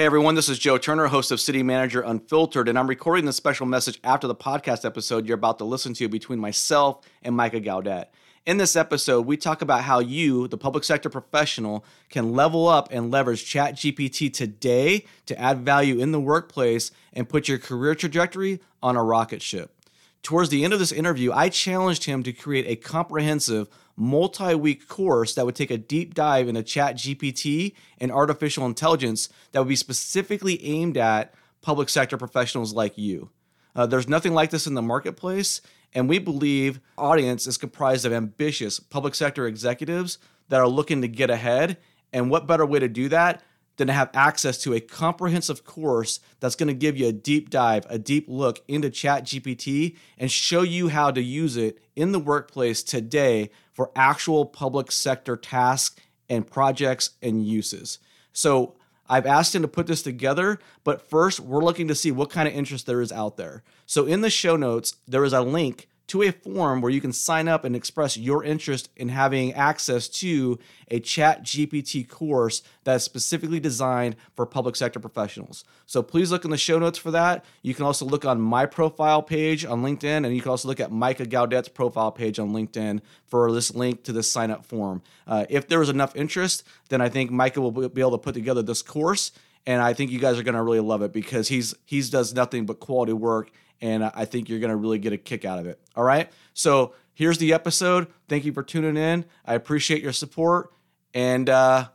Hey everyone, this is Joe Turner, host of City Manager Unfiltered, and I'm recording this special message after the podcast episode you're about to listen to between myself and Micah Gaudet. In this episode, we talk about how you, the public sector professional, can level up and leverage ChatGPT today to add value in the workplace and put your career trajectory on a rocket ship. Towards the end of this interview, I challenged him to create a comprehensive multi week course that would take a deep dive into Chat GPT and artificial intelligence that would be specifically aimed at public sector professionals like you. Uh, there's nothing like this in the marketplace, and we believe audience is comprised of ambitious public sector executives that are looking to get ahead. And what better way to do that than to have access to a comprehensive course that's going to give you a deep dive, a deep look into Chat GPT and show you how to use it in the workplace today for actual public sector tasks and projects and uses. So I've asked him to put this together, but first we're looking to see what kind of interest there is out there. So in the show notes, there is a link to a form where you can sign up and express your interest in having access to a chat GPT course that is specifically designed for public sector professionals. So please look in the show notes for that. You can also look on my profile page on LinkedIn, and you can also look at Micah Gaudet's profile page on LinkedIn for this link to this sign up form. Uh, if there is enough interest, then I think Micah will be able to put together this course and I think you guys are going to really love it because he's he's does nothing but quality work and I think you're going to really get a kick out of it. All right. So here's the episode. Thank you for tuning in. I appreciate your support. And uh,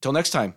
till next time.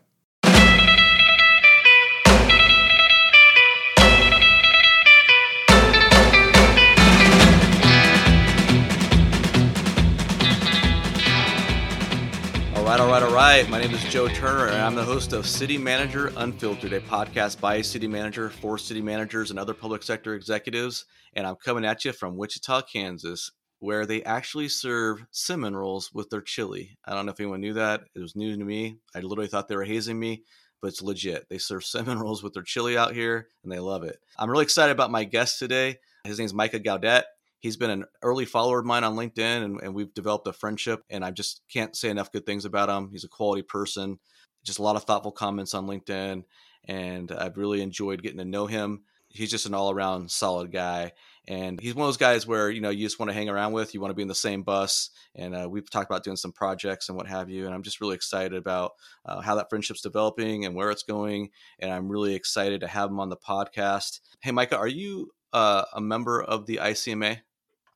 Right, all right, all right. My name is Joe Turner, and I'm the host of City Manager Unfiltered, a podcast by a city manager for city managers and other public sector executives. And I'm coming at you from Wichita, Kansas, where they actually serve cinnamon rolls with their chili. I don't know if anyone knew that. It was new to me. I literally thought they were hazing me, but it's legit. They serve cinnamon rolls with their chili out here, and they love it. I'm really excited about my guest today. His name is Micah Gaudet he's been an early follower of mine on LinkedIn and, and, we've developed a friendship and I just can't say enough good things about him. He's a quality person, just a lot of thoughtful comments on LinkedIn and I've really enjoyed getting to know him. He's just an all around solid guy. And he's one of those guys where, you know, you just want to hang around with, you want to be in the same bus. And uh, we've talked about doing some projects and what have you. And I'm just really excited about uh, how that friendship's developing and where it's going. And I'm really excited to have him on the podcast. Hey, Micah, are you uh, a member of the ICMA?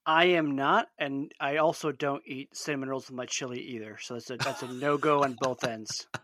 I am not, and I also don't eat cinnamon rolls with my chili either. So that's a that's a no go on both ends.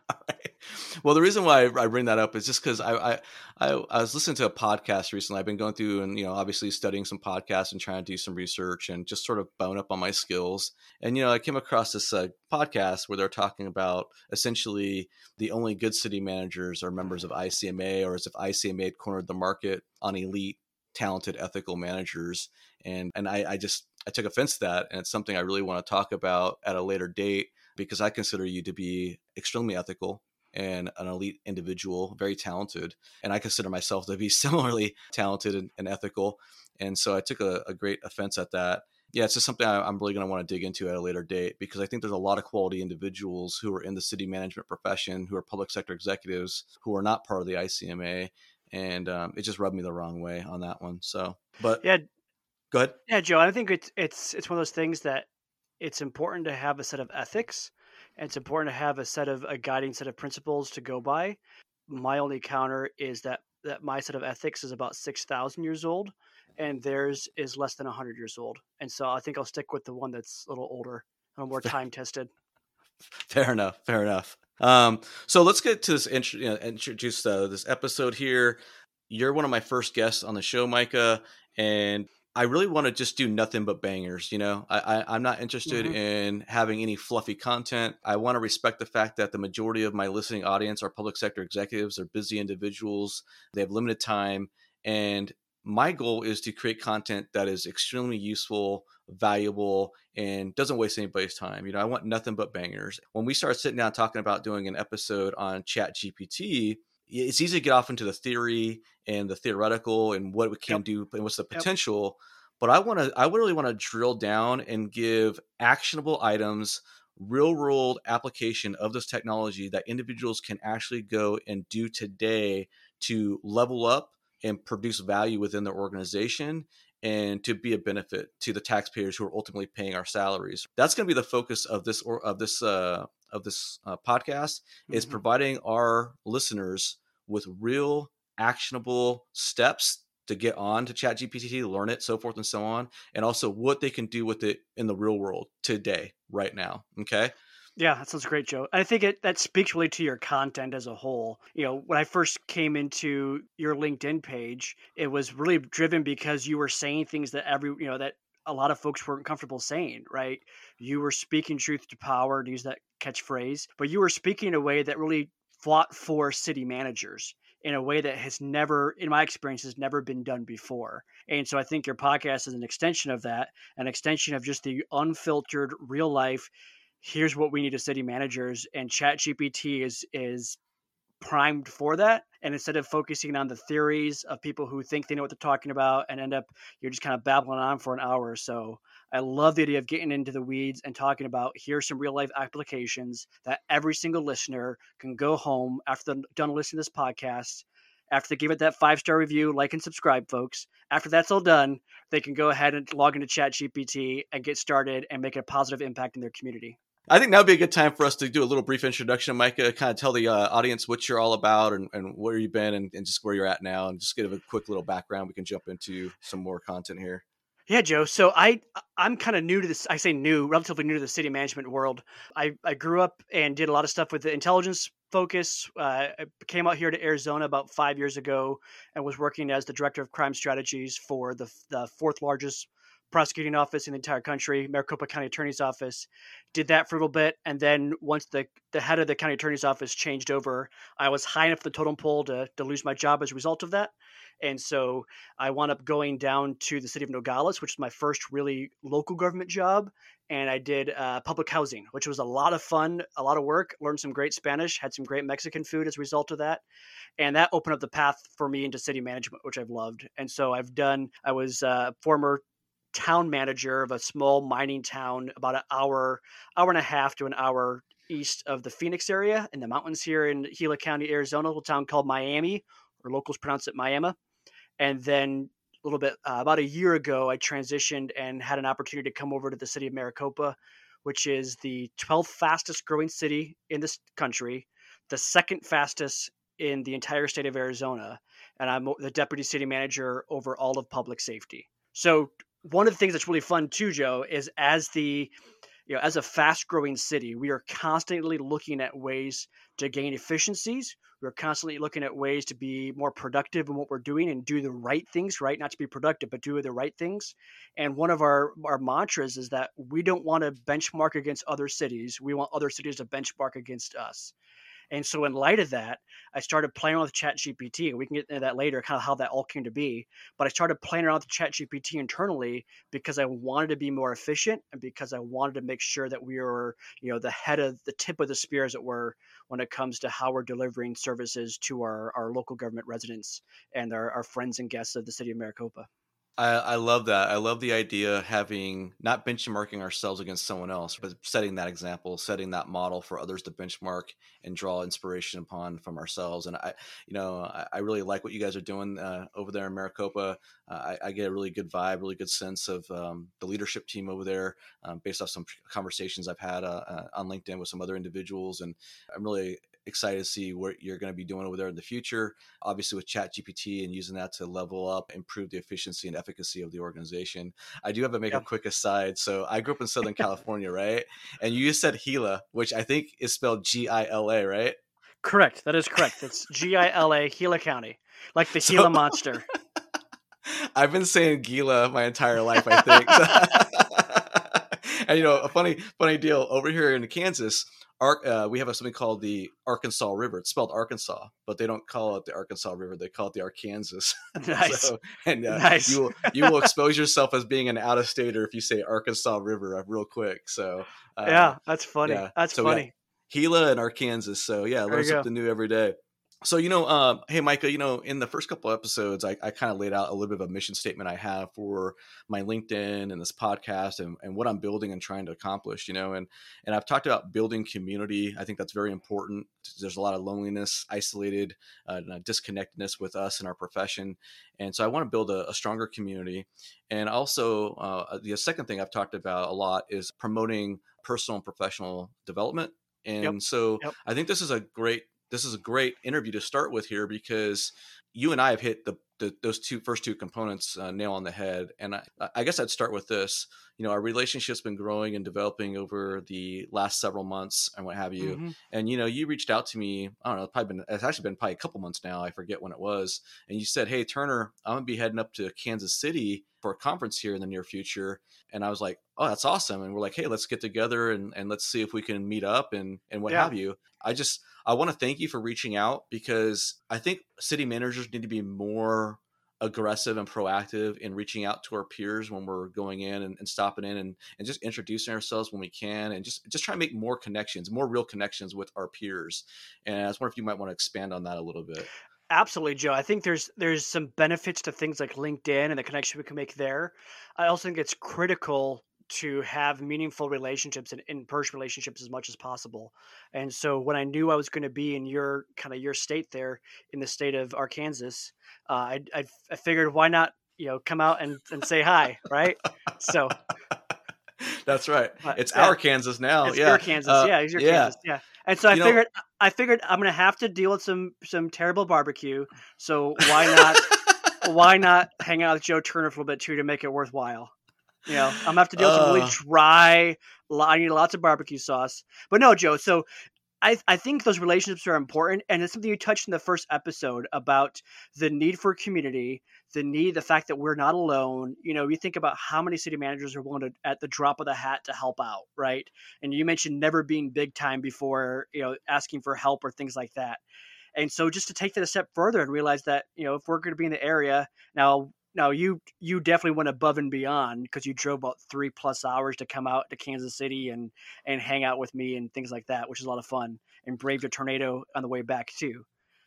Well, the reason why I bring that up is just because I, I, I I was listening to a podcast recently. I've been going through and you know obviously studying some podcasts and trying to do some research and just sort of bone up on my skills. And you know I came across this uh, podcast where they're talking about essentially the only good city managers are members of ICMA, or as if ICMA had cornered the market on elite talented ethical managers and and I, I just i took offense to that and it's something i really want to talk about at a later date because i consider you to be extremely ethical and an elite individual very talented and i consider myself to be similarly talented and, and ethical and so i took a, a, great offense at that yeah it's just something I, i'm really going to want to dig into at a later date because i think there's a lot of quality individuals who are in the city management profession who are public sector executives who are not part of the icma and um, it just rubbed me the wrong way on that one. So, but yeah, go ahead. Yeah, Joe, I think it's it's it's one of those things that it's important to have a set of ethics, and it's important to have a set of a guiding set of principles to go by. My only counter is that that my set of ethics is about six thousand years old, and theirs is less than hundred years old, and so I think I'll stick with the one that's a little older, a little more time tested. Fair enough. Fair enough. Um, so let's get to this int- you know, introduce uh, this episode here. You're one of my first guests on the show, Micah, and I really want to just do nothing but bangers. You know, I, I am not interested mm-hmm. in having any fluffy content. I want to respect the fact that the majority of my listening audience are public sector executives. They're busy individuals. They have limited time, and my goal is to create content that is extremely useful, valuable, and doesn't waste anybody's time. You know, I want nothing but bangers. When we start sitting down talking about doing an episode on Chat GPT, it's easy to get off into the theory and the theoretical and what we can yep. do and what's the potential. Yep. But I want to, I really want to drill down and give actionable items real world application of this technology that individuals can actually go and do today to level up and produce value within their organization and to be a benefit to the taxpayers who are ultimately paying our salaries. That's going to be the focus of this or of this uh, of this uh, podcast mm-hmm. is providing our listeners with real actionable steps to get on to chat gpt learn it so forth and so on and also what they can do with it in the real world today right now okay yeah, that sounds great, Joe. I think it that speaks really to your content as a whole. You know, when I first came into your LinkedIn page, it was really driven because you were saying things that every you know that a lot of folks weren't comfortable saying, right? You were speaking truth to power, to use that catchphrase, but you were speaking in a way that really fought for city managers in a way that has never, in my experience, has never been done before. And so I think your podcast is an extension of that, an extension of just the unfiltered, real life. Here's what we need as city managers, and Chat GPT is is primed for that and instead of focusing on the theories of people who think they know what they're talking about and end up you're just kind of babbling on for an hour. Or so i love the idea of getting into the weeds and talking about here's some real life applications that every single listener can go home after they're done listening to this podcast after they give it that five star review like and subscribe folks. After that's all done they can go ahead and log into chat gpt and get started and make a positive impact in their community I think that would be a good time for us to do a little brief introduction, Micah. Kind of tell the uh, audience what you're all about and, and where you've been and, and, just where you're at now, and just give a quick little background. We can jump into some more content here. Yeah, Joe. So I I'm kind of new to this. I say new, relatively new to the city management world. I I grew up and did a lot of stuff with the intelligence focus. Uh, I came out here to Arizona about five years ago and was working as the director of crime strategies for the the fourth largest prosecuting office in the entire country, Maricopa County Attorney's Office. Did that for a little bit, and then once the the head of the county attorney's office changed over, I was high enough the totem pole to to lose my job as a result of that. And so I wound up going down to the city of Nogales, which is my first really local government job. And I did uh, public housing, which was a lot of fun, a lot of work, learned some great Spanish, had some great Mexican food as a result of that. And that opened up the path for me into city management, which I've loved. And so I've done, I was a uh, former town manager of a small mining town about an hour, hour and a half to an hour east of the Phoenix area in the mountains here in Gila County, Arizona, a little town called Miami, or locals pronounce it Miami. And then a little bit uh, about a year ago, I transitioned and had an opportunity to come over to the city of Maricopa, which is the 12th fastest growing city in this country, the second fastest in the entire state of Arizona. And I'm the deputy city manager over all of public safety. So one of the things that's really fun too, Joe, is as the you know, as a fast growing city, we are constantly looking at ways to gain efficiencies. We're constantly looking at ways to be more productive in what we're doing and do the right things, right? Not to be productive, but do the right things. And one of our, our mantras is that we don't want to benchmark against other cities. We want other cities to benchmark against us. And so, in light of that, I started playing with Chat GPT, and we can get into that later, kind of how that all came to be. But I started playing around with Chat GPT internally because I wanted to be more efficient and because I wanted to make sure that we were, you know, the head of the tip of the spear, as it were, when it comes to how we're delivering services to our, our local government residents and our, our friends and guests of the city of Maricopa. I, I love that. I love the idea of having not benchmarking ourselves against someone else, but setting that example, setting that model for others to benchmark and draw inspiration upon from ourselves. And I, you know, I, I really like what you guys are doing uh, over there in Maricopa. Uh, I, I, get a really good vibe, really good sense of um, the leadership team over there, um, based off some conversations I've had uh, uh on LinkedIn with some other individuals. And I'm really excited to see what you're going to be doing over there in the future. Obviously, with Chat GPT and using that to level up, improve the efficiency and efficacy of the organization. I do have to make yep. a quick aside. So I grew up in Southern California, right? And you said Gila, which I think is spelled G I L A, right? Correct. That is correct. It's G I L A, Gila County, like the so, Gila monster. I've been saying Gila my entire life, I think. and you know, a funny, funny deal over here in Kansas Ar- uh, we have a, something called the Arkansas River. It's spelled Arkansas, but they don't call it the Arkansas River. They call it the Arkansas. Nice. so, and uh, nice. you will you will expose yourself as being an out of stater if you say Arkansas River uh, real quick. So uh, yeah, that's funny. Yeah. That's so funny. Gila and Arkansas. So yeah, learn something new every day. So you know uh, hey micah you know in the first couple episodes i, I kind of laid out a little bit of a mission statement i have for my linkedin and this podcast and, and what i'm building and trying to accomplish you know and and i've talked about building community i think that's very important there's a lot of loneliness isolated uh, disconnectedness with us and our profession and so i want to build a, a stronger community and also uh, the second thing i've talked about a lot is promoting personal and professional development and yep. so yep. I think this is a great this is a great interview to start with here because you and I have hit the, the those two first two components uh, nail on the head. And I, I, guess I'd start with this. You know, our relationship's been growing and developing over the last several months and what have you. Mm-hmm. And you know, you reached out to me. I don't know. It's probably been it's actually been probably a couple months now. I forget when it was. And you said, "Hey, Turner, I'm gonna be heading up to Kansas City for a conference here in the near future." And I was like, "Oh, that's awesome!" And we're like, "Hey, let's get together and and let's see if we can meet up and and what yeah. have you." I just I want to thank you for reaching out because I think city managers need to be more aggressive and proactive in reaching out to our peers when we're going in and, and, stopping in and, and just introducing ourselves when we can and just just try to make more connections more real connections with our peers. And i was wondering if you might want to expand on that a little bit. Absolutely joe. I think there's there's some benefits to things like linkedin and the connection we can make there. I also think it's critical to have meaningful relationships and in-person relationships as much as possible. And so when I knew I was going to be in your kind of your state there in the state of Arkansas, uh, I, I, I figured why not you know come out and, and say hi, right? So that's right. It's yeah, our Kansas now. It's yeah. your Kansas. Uh, yeah, it's your yeah. Kansas. Yeah. And so I you figured know, I figured I'm gonna have to deal with some some terrible barbecue. So why not why not hang out with Joe Turner for a little bit too to make it worthwhile? You know, I'm gonna have to deal with some really dry. I need lots of barbecue sauce. But no, Joe. So I, I think those relationships are important, and it's something you touched in the first episode about the need for community, the need, the fact that we're not alone. You know, you think about how many city managers are willing to, at the drop of the hat, to help out, right? And you mentioned never being big time before, you know, asking for help or things like that. And so, just to take that a step further and realize that, you know, if we're going to be in the area now, now you you definitely went above and beyond because you drove about three plus hours to come out to Kansas City and and hang out with me and things like that, which is a lot of fun. And braved a tornado on the way back too.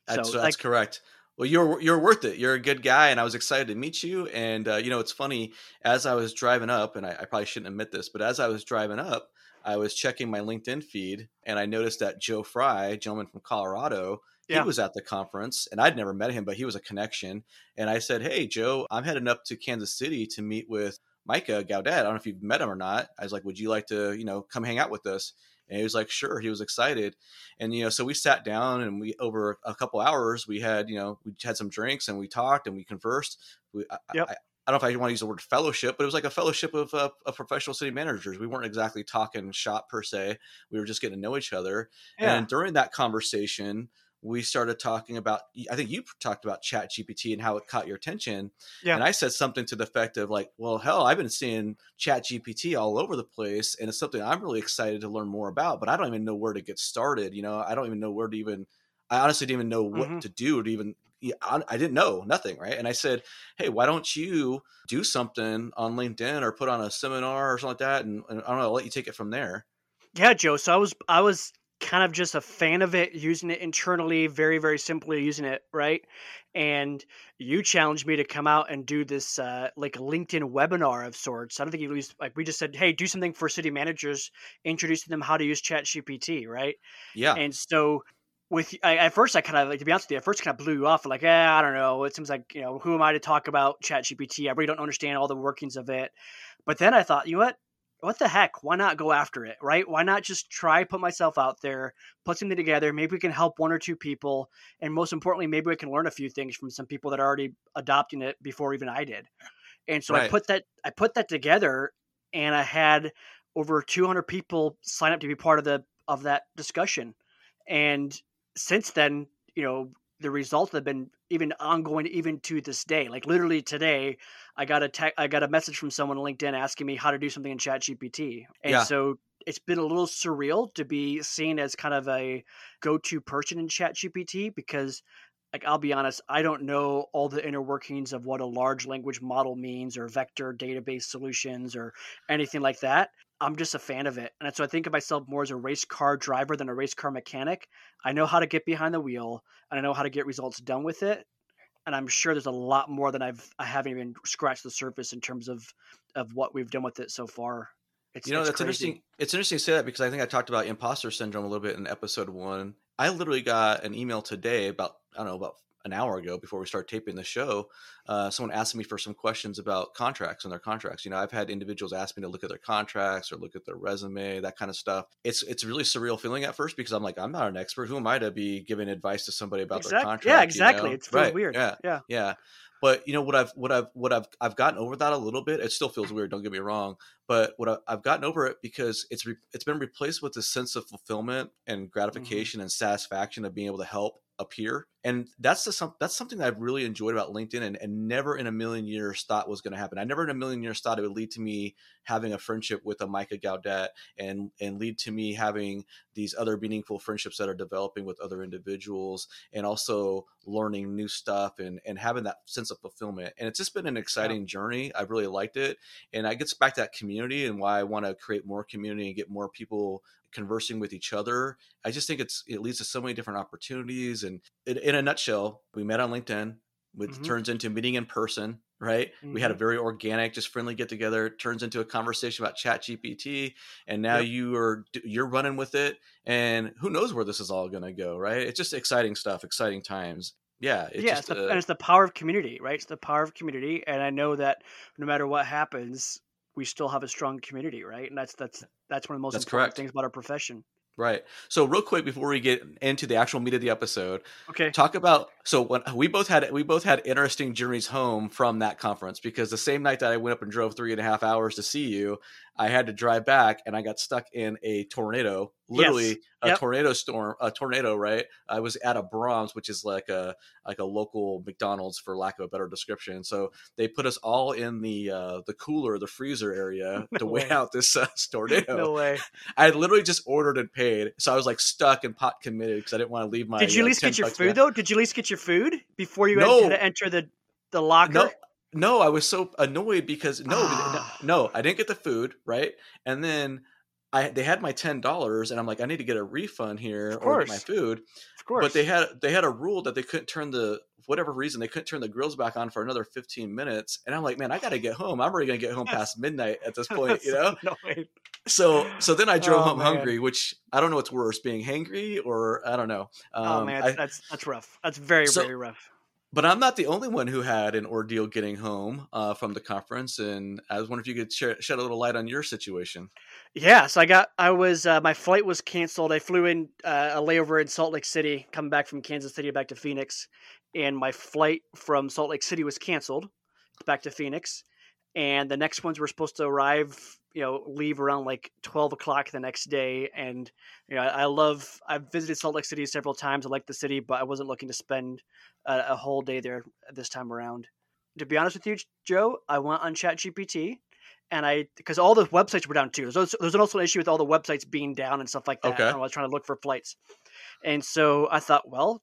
So, that's, that's like, correct. Well, you're you're worth it. You're a good guy, and I was excited to meet you. And uh, you know, it's funny as I was driving up, and I, I probably shouldn't admit this, but as I was driving up, I was checking my LinkedIn feed, and I noticed that Joe Fry, gentleman from Colorado, yeah. he was at the conference and I'd never met him, but he was a connection. And I said, Hey, Joe, I'm heading up to Kansas City to meet with Micah Gaudet. I don't know if you've met him or not. I was like, Would you like to, you know, come hang out with us? And he was like, Sure. He was excited. And, you know, so we sat down and we, over a couple hours, we had, you know, we had some drinks and we talked and we conversed. We, yep. I, I don't know if I want to use the word fellowship, but it was like a fellowship of, uh, of professional city managers. We weren't exactly talking shop per se. We were just getting to know each other. Yeah. And during that conversation, we started talking about i think you talked about chat gpt and how it caught your attention yeah. and i said something to the effect of like well hell i've been seeing chat gpt all over the place and it's something i'm really excited to learn more about but i don't even know where to get started you know i don't even know where to even i honestly didn't even know what mm-hmm. to do to even I didn't know nothing, right? And I said, "Hey, why don't you do something on LinkedIn or put on a seminar or something like that?" And, and I don't know, I'll let you take it from there. Yeah, Joe. So I was I was kind of just a fan of it, using it internally, very, very simply using it, right? And you challenged me to come out and do this uh, like LinkedIn webinar of sorts. I don't think you used like we just said, hey, do something for city managers, introducing them how to use Chat GPT, right? Yeah. And so with I, at first I kind of like to be honest with you, at first kind of blew you off like, eh, I don't know. It seems like, you know, who am I to talk about Chat GPT? I really don't understand all the workings of it. But then I thought, you know what? What the heck? Why not go after it, right? Why not just try put myself out there, put something together? Maybe we can help one or two people, and most importantly, maybe we can learn a few things from some people that are already adopting it before even I did. And so right. I put that I put that together, and I had over 200 people sign up to be part of the of that discussion. And since then, you know, the results have been even ongoing even to this day. Like literally today, I got a te- I got a message from someone on LinkedIn asking me how to do something in Chat GPT. And yeah. so it's been a little surreal to be seen as kind of a go-to person in Chat GPT because like I'll be honest, I don't know all the inner workings of what a large language model means or vector database solutions or anything like that. I'm just a fan of it. And so I think of myself more as a race car driver than a race car mechanic. I know how to get behind the wheel and I know how to get results done with it. And I'm sure there's a lot more than I've I haven't even scratched the surface in terms of of what we've done with it so far. It's, you know, that's crazy. interesting. It's interesting to say that because I think I talked about imposter syndrome a little bit in episode one. I literally got an email today about I don't know about an hour ago before we start taping the show, uh, someone asked me for some questions about contracts and their contracts. You know, I've had individuals ask me to look at their contracts or look at their resume, that kind of stuff. It's it's really surreal feeling at first because I'm like, I'm not an expert. Who am I to be giving advice to somebody about exactly. their contract? Yeah, exactly. You know? It's right. weird. Yeah, yeah, yeah. But you know what I've what I've what I've I've gotten over that a little bit. It still feels weird. Don't get me wrong. But what I, have gotten over it because it's re, it's been replaced with a sense of fulfillment and mm-hmm. gratification mm-hmm. and satisfaction of being able to help appear and that's the, that's something that I've really enjoyed about LinkedIn, and, and never in a million years thought was going to happen. I never in a million years thought it would lead to me having a friendship with a Micah Gaudet, and and lead to me having these other meaningful friendships that are developing with other individuals, and also learning new stuff and and having that sense of fulfillment. And it's just been an exciting yeah. journey. I've really liked it, and I gets back to that community and why I want to create more community and get more people conversing with each other. I just think it's it leads to so many different opportunities. And in, in a nutshell, we met on LinkedIn, which mm-hmm. turns into meeting in person. Right, mm-hmm. we had a mm-hmm. very organic, just friendly get together. Turns into a conversation about Chat GPT, and now yep. you are you're running with it. And who knows where this is all going to go? Right, it's just exciting stuff, exciting times yeah it's yeah just, it's the, uh, and it's the power of community right it's the power of community and i know that no matter what happens we still have a strong community, right? And that's that's that's one of the most important correct. things about our profession. Right. So real quick before we get into the actual meat of the episode, okay. Talk about so when we both had we both had interesting journeys home from that conference because the same night that I went up and drove three and a half hours to see you, I had to drive back and I got stuck in a tornado, literally yes. a yep. tornado storm, a tornado. Right, I was at a Braum's, which is like a like a local McDonald's for lack of a better description. So they put us all in the uh, the cooler, the freezer area no to way. wait out this uh, tornado. no way. I literally just ordered and paid, so I was like stuck and pot committed because I didn't want to leave my. Did you at least get your food though? Did you at least get your food before you no. had to enter the the locker? No no, I was so annoyed because no, no, ah. no, I didn't get the food right, and then I they had my ten dollars, and I'm like, I need to get a refund here or get my food. Of course, but they had they had a rule that they couldn't turn the whatever reason they couldn't turn the grills back on for another 15 minutes, and I'm like, man, I got to get home. I'm already gonna get home past midnight at this point, you know. no so so then I drove oh, home man. hungry, which I don't know what's worse, being hangry or I don't know. Um, oh man, that's, I, that's that's rough. That's very so, very rough but I'm not the only one who had an ordeal getting home uh, from the conference, and I was wondering if you could share, shed a little light on your situation. Yeah, so I got, I was, uh, my flight was canceled. I flew in uh, a layover in Salt Lake City, coming back from Kansas City back to Phoenix, and my flight from Salt Lake City was canceled back to Phoenix, and the next ones were supposed to arrive you know leave around like 12 o'clock the next day and you know i love i've visited salt lake city several times i like the city but i wasn't looking to spend a, a whole day there this time around to be honest with you joe i went on chat gpt and i because all the websites were down too there's also, there's also an issue with all the websites being down and stuff like that okay. i was trying to look for flights and so i thought well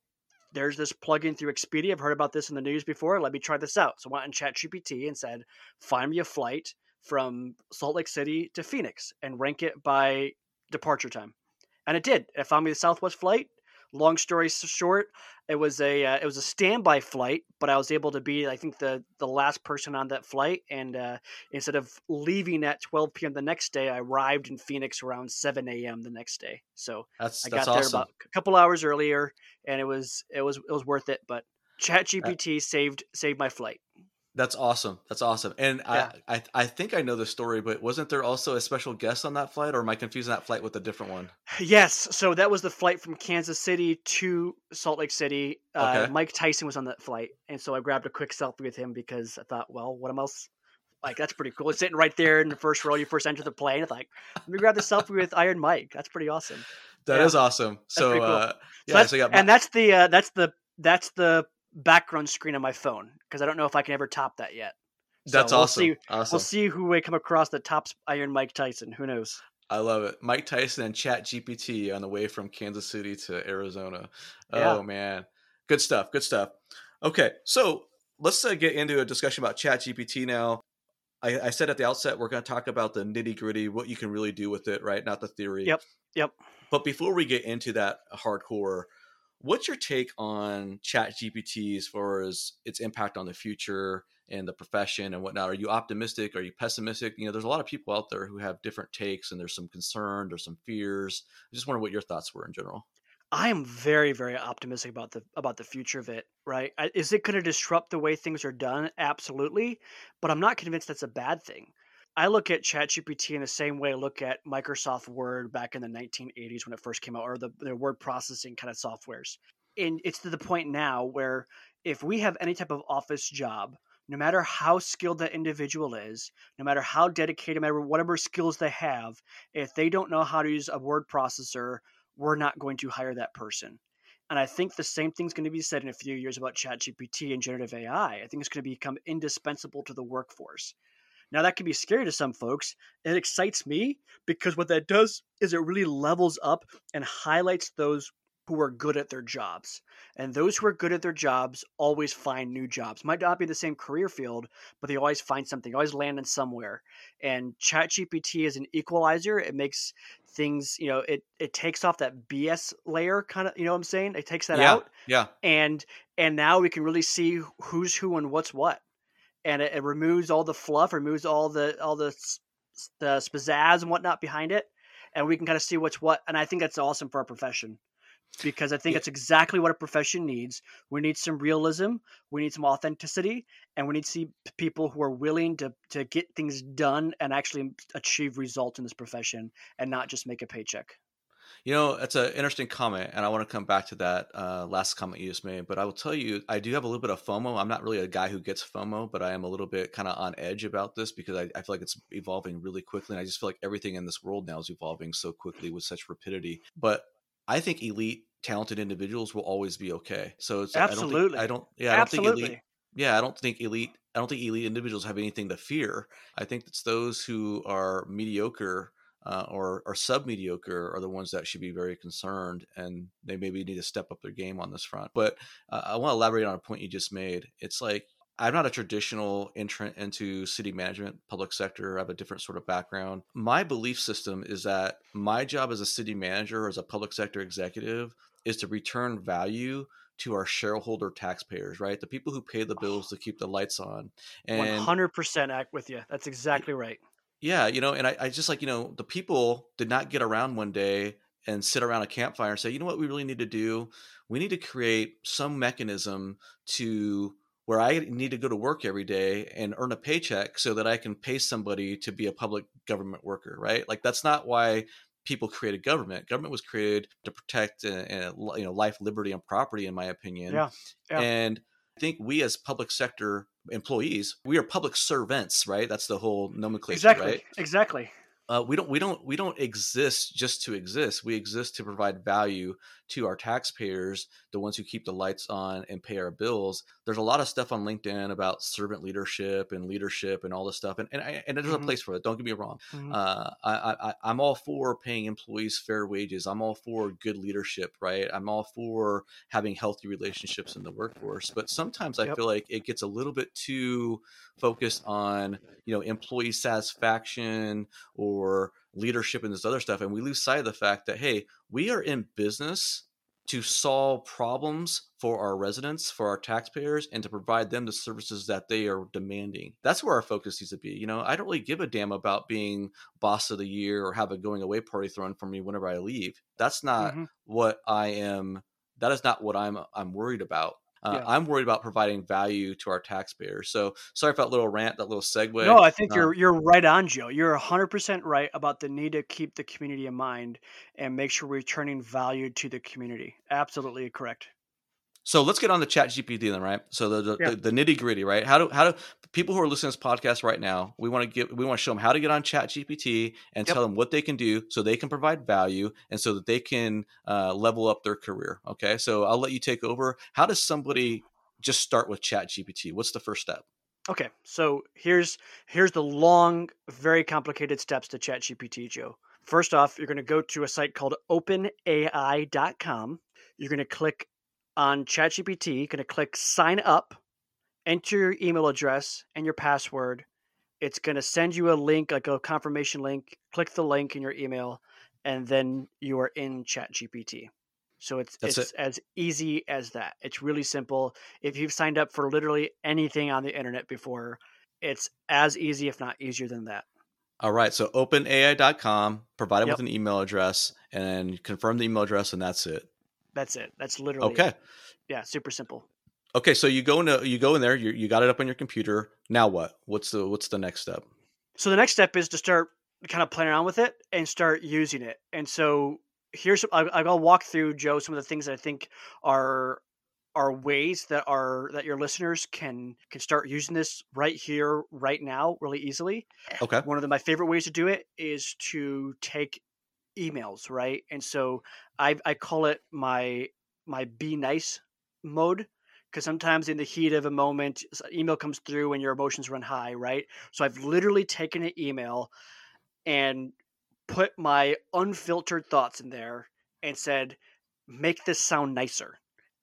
there's this plugin through Expedia. I've heard about this in the news before. Let me try this out. So I went on Chat GPT and said, find me a flight from Salt Lake City to Phoenix and rank it by departure time. And it did. It found me the Southwest flight. Long story short, it was a uh, it was a standby flight, but I was able to be I think the the last person on that flight. And uh, instead of leaving at 12 p.m. the next day, I arrived in Phoenix around 7 a.m. the next day. So that's, I got there awesome. about a couple hours earlier, and it was it was it was worth it. But ChatGPT uh, saved saved my flight. That's awesome. That's awesome. And yeah. I, I I think I know the story, but wasn't there also a special guest on that flight, or am I confusing that flight with a different one? Yes. So that was the flight from Kansas City to Salt Lake City. Uh, okay. Mike Tyson was on that flight, and so I grabbed a quick selfie with him because I thought, well, what else? Like that's pretty cool. It's sitting right there in the first row. You first enter the plane. It's like, let me grab the selfie with Iron Mike. That's pretty awesome. That yeah. is awesome. So, cool. uh, yeah, so, so my- and that's the uh, that's the that's the background screen on my phone because I don't know if I can ever top that yet. That's we'll awesome. See, awesome. We'll see who we come across that tops Iron Mike Tyson. Who knows? I love it. Mike Tyson and Chat GPT on the way from Kansas City to Arizona. Yeah. Oh man, good stuff. Good stuff. Okay, so let's uh, get into a discussion about Chat GPT now. I, I said at the outset we're going to talk about the nitty gritty, what you can really do with it, right? Not the theory. Yep. Yep. But before we get into that hardcore, what's your take on Chat GPT as far as its impact on the future and the profession and whatnot? Are you optimistic? Are you pessimistic? You know, there's a lot of people out there who have different takes, and there's some concern, there's some fears. I just wonder what your thoughts were in general. I am very, very optimistic about the about the future of it. Right? Is it going to disrupt the way things are done? Absolutely, but I'm not convinced that's a bad thing. I look at ChatGPT in the same way I look at Microsoft Word back in the 1980s when it first came out, or the, word processing kind of softwares. And it's to the point now where if we have any type of office job, no matter how skilled that individual is, no matter how dedicated, no matter whatever skills they have, if they don't know how to use a word processor we're not going to hire that person. And I think the same thing's going to be said in a few years about ChatGPT and generative AI. I think it's going to become indispensable to the workforce. Now, that can be scary to some folks. It excites me because what that does is it really levels up and highlights those who are good at their jobs. And those who are good at their jobs always find new jobs. Might not be the same career field, but they always find something, always land in somewhere. And ChatGPT is an equalizer. It makes things, you know, it it takes off that BS layer kind of, you know what I'm saying? It takes that yeah, out. Yeah. And and now we can really see who's who and what's what. And it, it removes all the fluff, removes all the all the the spazazz and whatnot behind it, and we can kind of see what's what. And I think that's awesome for our profession because I think yeah. it's exactly what a profession needs. We need some realism, we need some authenticity, and we need to see people who are willing to to get things done and actually achieve results in this profession and not just make a paycheck. You know, that's an interesting comment, and I want to come back to that uh, last comment you just made. But I will tell you, I do have a little bit of FOMO. I'm not really a guy who gets FOMO, but I am a little bit kind of on edge about this because I, I, feel like it's evolving really quickly. And I just feel like everything in this world now is evolving so quickly with such rapidity. But I think elite, talented individuals will always be okay. So it's absolutely. I don't, think, I don't yeah, I don't think elite. Yeah, I don't think elite. I don't think elite individuals have anything to fear. I think it's those who are mediocre uh, or or sub mediocre are the ones that should be very concerned, and they maybe need to step up their game on this front. But uh, I want to elaborate on a point you just made. It's like I'm not a traditional entrant into city management, public sector. I have a different sort of background. My belief system is that my job as a city manager or as a public sector executive is to return value to our shareholder taxpayers, right? The people who pay the bills to keep the lights on. And 100% act with you. That's exactly right. Yeah, you know, and I, I just like, you know, the people did not get around one day and sit around a campfire and say, you know what we really need to do? We need to create some mechanism to where I need to go to work every day and earn a paycheck so that I can pay somebody to be a public government worker, right? Like that's not why people created government. Government was created to protect uh, uh, you know life, liberty, and property, in my opinion. Yeah. yeah. And think we as public sector employees, we are public servants, right? That's the whole nomenclature, exactly. right? Exactly uh, we don't we don't we don't exist just to exist. We exist to provide value to our taxpayers, the ones who keep the lights on and pay our bills. There's a lot of stuff on LinkedIn about servant leadership and leadership and all this stuff, and and, and there's mm-hmm. a place for it. Don't get me wrong. Mm-hmm. Uh, I, I am all for paying employees fair wages. I'm all for good leadership, right? I'm all for having healthy relationships in the workforce. But sometimes I yep. feel like it gets a little bit too focused on you know employee satisfaction or leadership and this other stuff and we lose sight of the fact that hey we are in business to solve problems for our residents for our taxpayers and to provide them the services that they are demanding. That's where our focus needs to be you know? I don't really give a damn about being boss of the year or have a going away party thrown for me whenever i leave. That's not mm-hmm. what i am that is not what i'm i'm worried about uh, yeah. I'm worried about providing value to our taxpayers. So sorry for that little rant, that little segue. No, I think you're um you're right on, Joe. You're 100 percent right about the need to keep the community in mind and make sure we're returning value to the community. Absolutely correct. So let's get on the chat GPT then, right? So the the, yeah. the, the nitty gritty, right? How do how do people who are listening to this podcast right now, we want to get we want to show them how to get on chat GPT and yep. tell them what they can do so they can provide value and so that they can uh, level up their career. Okay. So I'll let you take over. How does somebody just start with chat GPT? What's the first step? Okay. So here's here's the long, very complicated steps to chat GPT, Joe. First off, you're going to go to a site called openai.com. You're going to click on ChatGPT, you're going to click sign up, enter your email address and your password, it's going to send you a link, like a confirmation link. Click the link in your email, and then you are in ChatGPT. So it's That's it's it. as easy as that. It's really simple. If you've signed up for literally anything on the internet before, it's as easy, if not easier than that. All right. So openai.com, provide them Yep. with an email address, and confirm the email address, and that's it. That's it. That's literally Okay. it. Yeah, super simple. Okay. So you go into you go in there. You you got it up on your computer. Now what? What's the what's the next step? So the next step is to start kind of playing around with it and start using it. And so here's I- I'll walk through Joe some of the things that I think are are ways that are that your listeners can can start using this right here right now really easily. Okay. One of the, my favorite ways to do it is to take emails, right? And so I I call it my my be nice mode because sometimes in the heat of a moment, email comes through and your emotions run high, right? So I've literally taken an email and put my unfiltered thoughts in there and said, make this sound nicer.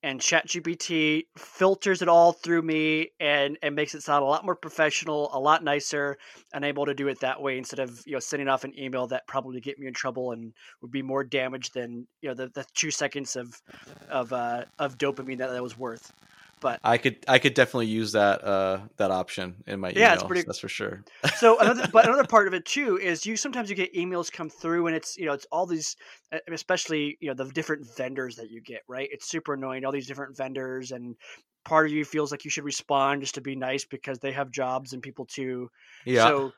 And ChatGPT filters it all through me and, and makes it sound a lot more professional, a lot nicer, and able to do it that way instead of you know sending off an email that probably get me in trouble and would be more damage than you know the, the two seconds of of uh, of dopamine that that was worth. But I could I could definitely use that uh that option in my email. Yeah, it's pretty- That's for sure. so another but another part of it too is you sometimes you get emails come through and it's you know it's all these uh, especially you know the different vendors that you get right it's super annoying all these different vendors and part of you feels like you should respond just to be nice because they have jobs and people too Yeah. so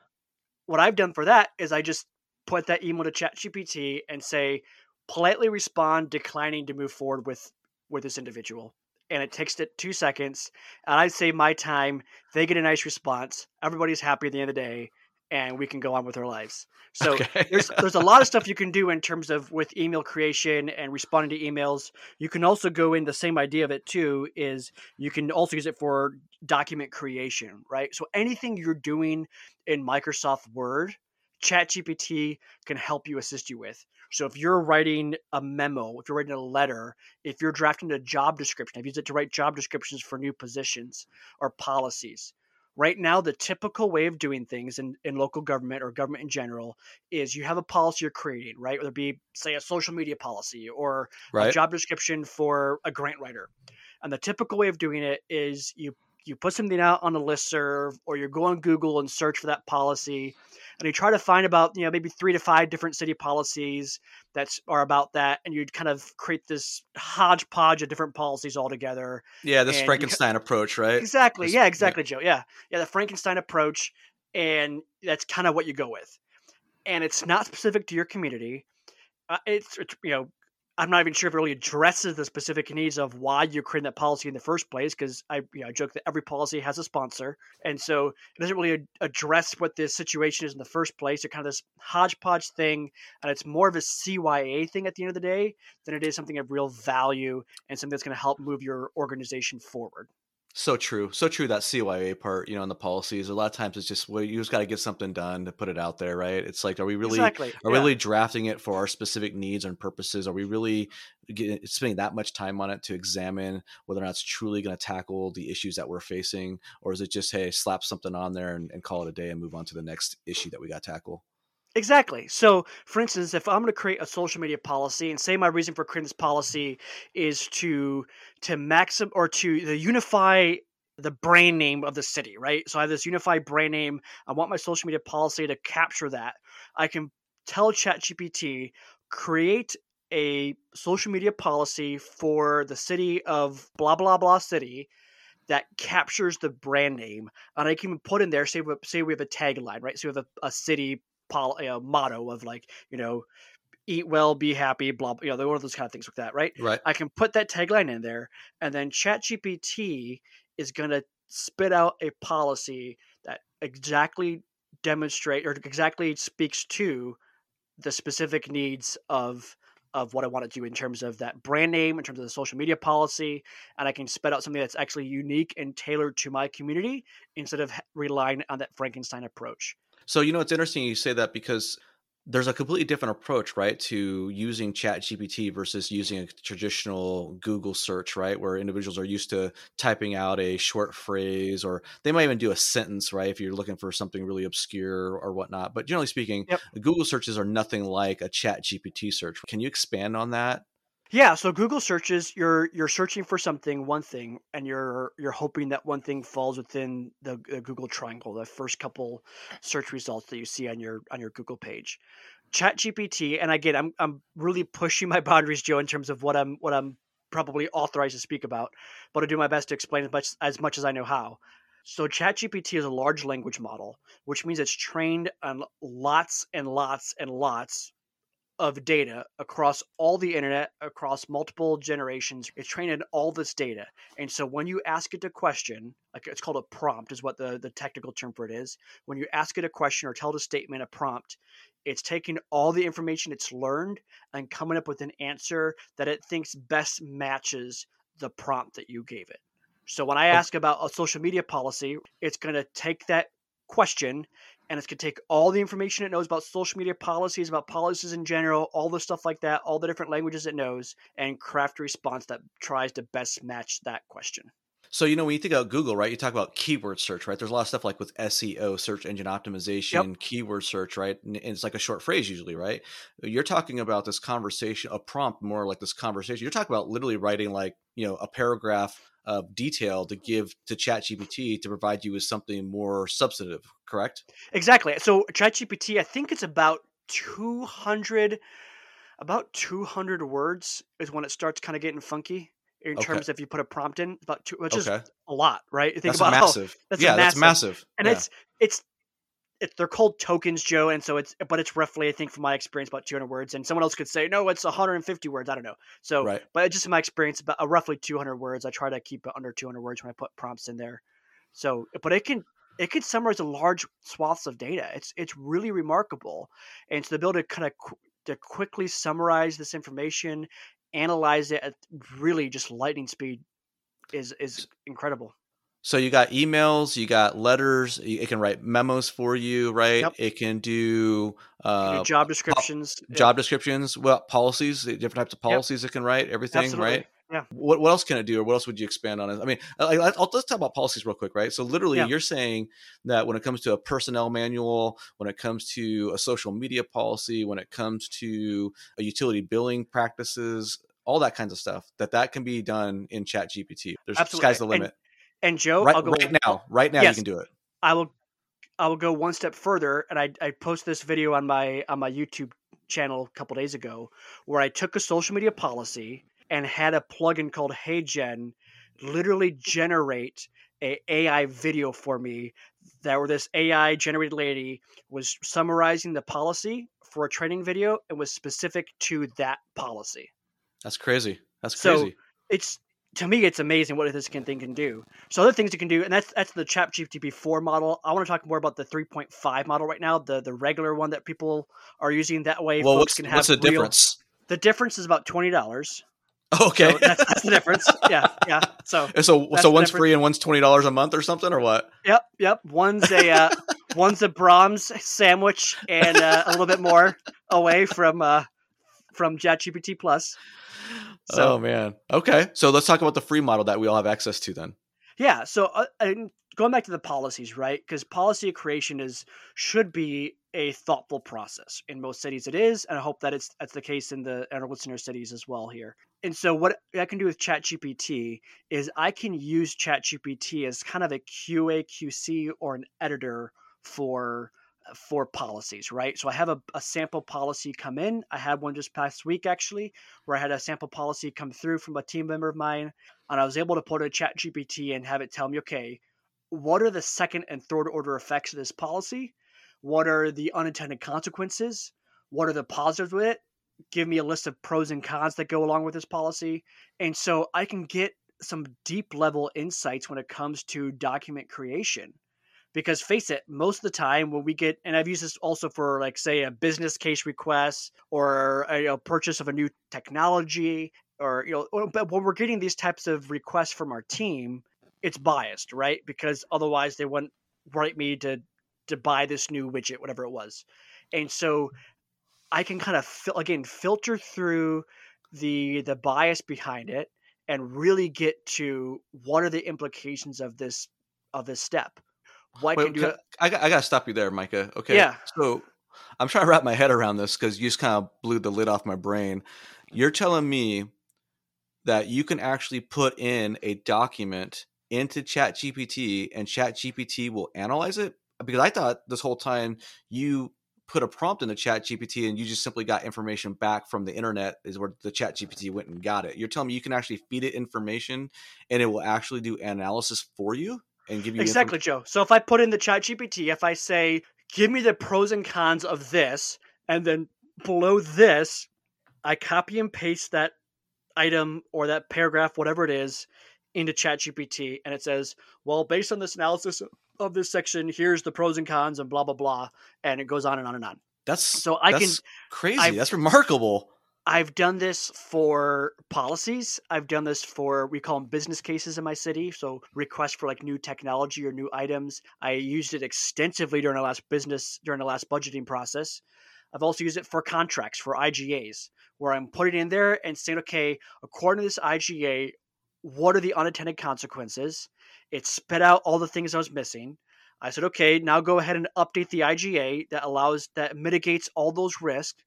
what i've done for that is i just put that email to chat gpt and say politely respond declining to move forward with with this individual and it takes it two seconds and i save my time they get a nice response everybody's happy at the end of the day and we can go on with our lives so okay. there's there's a lot of stuff you can do in terms of with email creation and responding to emails. You can also go in the same idea of it too is you can also use it for document creation, right? So anything you're doing in Microsoft Word, ChatGPT can help you assist you with. So if you're writing a memo, if you're writing a letter, if you're drafting a job description, I've used it to write job descriptions for new positions or policies. Right now, the typical way of doing things in, in local government or government in general is you have a policy you're creating, right? Whether it be, say, a social media policy or a job description for a grant writer. And the typical way of doing it is you you put something out on a listserv or you go on Google and search for that policy and you try to find about, you know, maybe three to five different city policies that are about that and you'd kind of create this hodgepodge of different policies all together. Yeah, this and you Frankenstein approach, right? Exactly. Just- Yeah, yeah. exactly, Joe. Yeah. Yeah, the Frankenstein approach and that's kind of what you go with. And it's not specific to your community. Uh, it's, it's you know I'm not even sure if it really addresses the specific needs of why you're creating that policy in the first place. Because I, you know, joke that every policy has a sponsor, and so it doesn't really ad- address what the situation is in the first place. It's kind of this hodgepodge thing, and it's more of a CYA thing at the end of the day than it is something of real value and something that's going to help move your organization forward. So true. So true that CYA part, you know, in the policies. A lot of times it's just well, you just got to get something done to put it out there, right? It's like, are we really exactly. are we yeah. really drafting it for our specific needs and purposes? Are we really get, spending that much time on it to examine whether or not it's truly going to tackle the issues that we're facing, or is it just hey, slap something on there and, and call it a day and move on to the next issue that we got to tackle? Exactly. So, for instance, if I'm going to create a social media policy, and say my reason for creating this policy is to to maxim or to, to unify the brand name of the city, right? So I have this unified brand name. I want my social media policy to capture that. I can tell ChatGPT create a social media policy for the city of blah blah blah city that captures the brand name, and I can put in there say we, say we have a tagline, right? So we have a, a city pol- a motto of like you know eat well be happy blah, blah you know one of those kind of things like that right Right. i can put that tagline in there and then chatgpt is going to spit out a policy that exactly demonstrate or exactly speaks to the specific needs of of what I want to do in terms of that brand name, in terms of the social media policy, and I can spit out something that's actually unique and tailored to my community instead of relying on that Frankenstein approach. So you know it's interesting you say that because there's a completely different approach, right, to using Chat GPT versus using a traditional Google search, right, where individuals are used to typing out a short phrase or they might even do a sentence, right, if you're looking for something really obscure or whatnot. But generally speaking, Yep. Google searches are nothing like a Chat GPT search. Can you expand on that? Yeah, so Google searches, you're you're searching for something, one thing, and you're you're hoping that one thing falls within the, the Google triangle, the first couple search results that you see on your on your Google page. ChatGPT, and again, I'm I'm really pushing my boundaries, Joe, in terms of what I'm what I'm probably authorized to speak about, but I'll do my best to explain as much as much as I know how. So ChatGPT is a large language model, which means it's trained on lots and lots and lots of data across all the internet, across multiple generations. It's trained in all this data. And so when you ask it a question, like it's called a prompt, is what the, the technical term for it is. When you ask it a question or tell it a statement, a prompt, it's taking all the information it's learned and coming up with an answer that it thinks best matches the prompt that you gave it. So when I ask about a social media policy, it's going to take that question and it's going to take all the information it knows about social media policies, about policies in general, all the stuff like that, all the different languages it knows, and craft a response that tries to best match that question. So, you know, when you think about Google, right, you talk about keyword search, right? There's a lot of stuff like with SEO, search engine optimization, Yep. keyword search, right? And and it's like a short phrase usually, right? You're talking about this conversation, a prompt more like this conversation. You're talking about literally writing like, you know, a paragraph of detail to give to ChatGPT to provide you with something more substantive, correct? Exactly. So ChatGPT, I think it's about 200, about 200 words is when it starts kind of getting funky in Okay. terms of if you put a prompt in, about two, which is a lot, right? Think That's about massive. that's a yeah, that's massive- massive. and Yeah. it's it's it, they're called tokens, Joe, and so it's but it's roughly, I think, from my experience, about 200 words. And someone else could say, no, it's 150 words. I don't know. So, right. but just in my experience, about uh, roughly 200 words. I try to keep it under 200 words when I put prompts in there. So, but it can it can summarize a large swaths of data. It's it's really remarkable, and so the ability to kind of qu- to quickly summarize this information, analyze it at really just lightning speed, is is incredible. So you got emails, you got letters. It can write memos for you, right? Yep. It can do uh, do job descriptions, yeah, job descriptions, well, policies, the different types of policies it can write, everything, absolutely. right? Yeah. What what else can it do, or what else would you expand on? I mean, I, I, I'll, let's talk about policies real quick, right? So, literally, Yeah. you're saying that when it comes to a personnel manual, when it comes to a social media policy, when it comes to a utility billing practices, all that kinds of stuff, that that can be done in Chat GPT. There's Absolutely. sky's the And limit. And Joe, right, I'll go right now, right now, Yes. you can do it. I will I will go one step further and I I post this video on my on my YouTube channel a couple days ago where I took a social media policy and had a plugin called HeyGen literally generate a AI video for me that where this AI generated lady was summarizing the policy for a training video and was specific to that policy. That's crazy. That's crazy. So. It's to me, it's amazing what this can, thing can do. So other things it can do, and that's that's the Chat GPT four model. I want to talk more about the three point five model right now, the the regular one that people are using. That way, well, folks what's, can have what's the real- difference? The difference is about twenty dollars. Okay. So that's, that's the difference. Yeah, yeah. So so, so one's free and one's twenty dollars a month or something, or what? yep, yep. One's a uh, one's a Brahms sandwich and uh, a little bit more away from uh, from ChatGPT plus. So oh man. Okay. So let's talk about the free model that we all have access to then. Yeah. So, uh, and going back to the policies, right? Because policy creation is should be a thoughtful process. In most cities, it is, and I hope that it's that's the case in the in our listener cities as well here. And so, what I can do with ChatGPT is I can use ChatGPT as kind of a QA, QC, or an editor for for policies, right? So I have a, a sample policy come in. I had one just past week actually, where I had a sample policy come through from a team member of mine and I was able to put a chat GPT and have it tell me, okay, what are the second and third order effects of this policy? What are the unintended consequences? What are the positives with it? Give me a list of pros and cons that go along with this policy. And so I can get some deep level insights when it comes to document creation. Because face it, most of the time when we get, and I've used this also for like say a business case request or a, you know, purchase of a new technology, or you know but when we're getting these types of requests from our team it's biased right because otherwise they wouldn't write me to to buy this new widget whatever it was and so I can kind of fil- again filter through the the bias behind it and really get to what are the implications of this of this step. What Wait, can do can- I, got- I gotta stop you there, Micah. Okay. Yeah. So I'm trying to wrap my head around this because you just kind of blew the lid off my brain. You're telling me that you can actually put in a document into ChatGPT and ChatGPT will analyze it? Because I thought this whole time you put a prompt in the chat GPT and you just simply got information back from the internet is where the chat GPT went and got it. You're telling me you can actually feed it information and it will actually do analysis for you and give you Exactly, Joe. So if I put in the chat GPT, if I say, give me the pros and cons of this, and then below this, I copy and paste that item or that paragraph, whatever it is, into chat GPT, and it says, well, based on this analysis of this section, here's the pros and cons and blah blah blah. And it goes on and on and on. That's So I can that's crazy. I've- that's remarkable. I've done this for policies. I've done this for we call them business cases in my city. So requests for like new technology or new items. I used it extensively during the last business during the last budgeting process. I've also used it for contracts for IGAs, where I'm putting in there and saying, okay, according to this IGA, what are the unintended consequences? It spit out all the things I was missing. I said, okay, now go ahead and update the IGA that allows that mitigates all those risks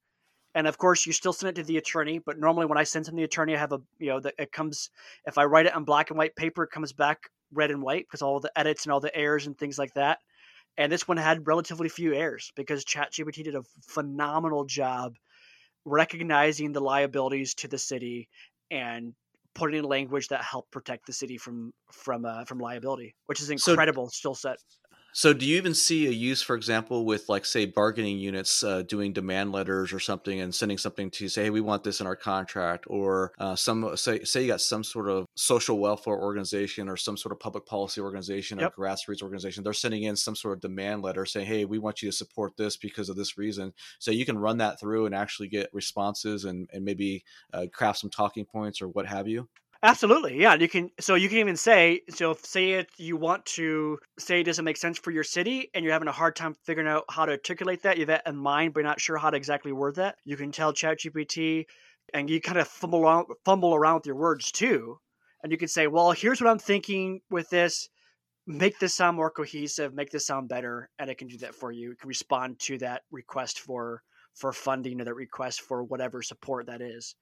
and of course you still send it to the attorney but normally when i send it to the attorney i have a you know that it comes if i write it on black and white paper it comes back red and white because all the edits and all the errors and things like that and this one had relatively few errors because ChatGPT did a phenomenal job recognizing the liabilities to the city and putting in language that helped protect the city from from uh, from liability which is So- incredible skill set So, do you even see a use, for example, with like say bargaining units uh, doing demand letters or something and sending something to say, "Hey, we want this in our contract," or uh, some say say you got some sort of social welfare organization or some sort of public policy organization Yep. or grassroots organization, they're sending in some sort of demand letter saying, "Hey, we want you to support this because of this reason." So you can run that through and actually get responses and and maybe uh, craft some talking points or what have you. Absolutely, yeah. You can so you can even say so if say it you want to say it doesn't make sense for your city and you're having a hard time figuring out how to articulate that, you have that in mind but you're not sure how to exactly word that. You can tell ChatGPT and you kind of fumble around fumble around with your words too. And you can say, Well, here's what I'm thinking with this. Make this sound more cohesive, make this sound better, and it can do that for you. It can respond to that request for for funding or that request for whatever support that is.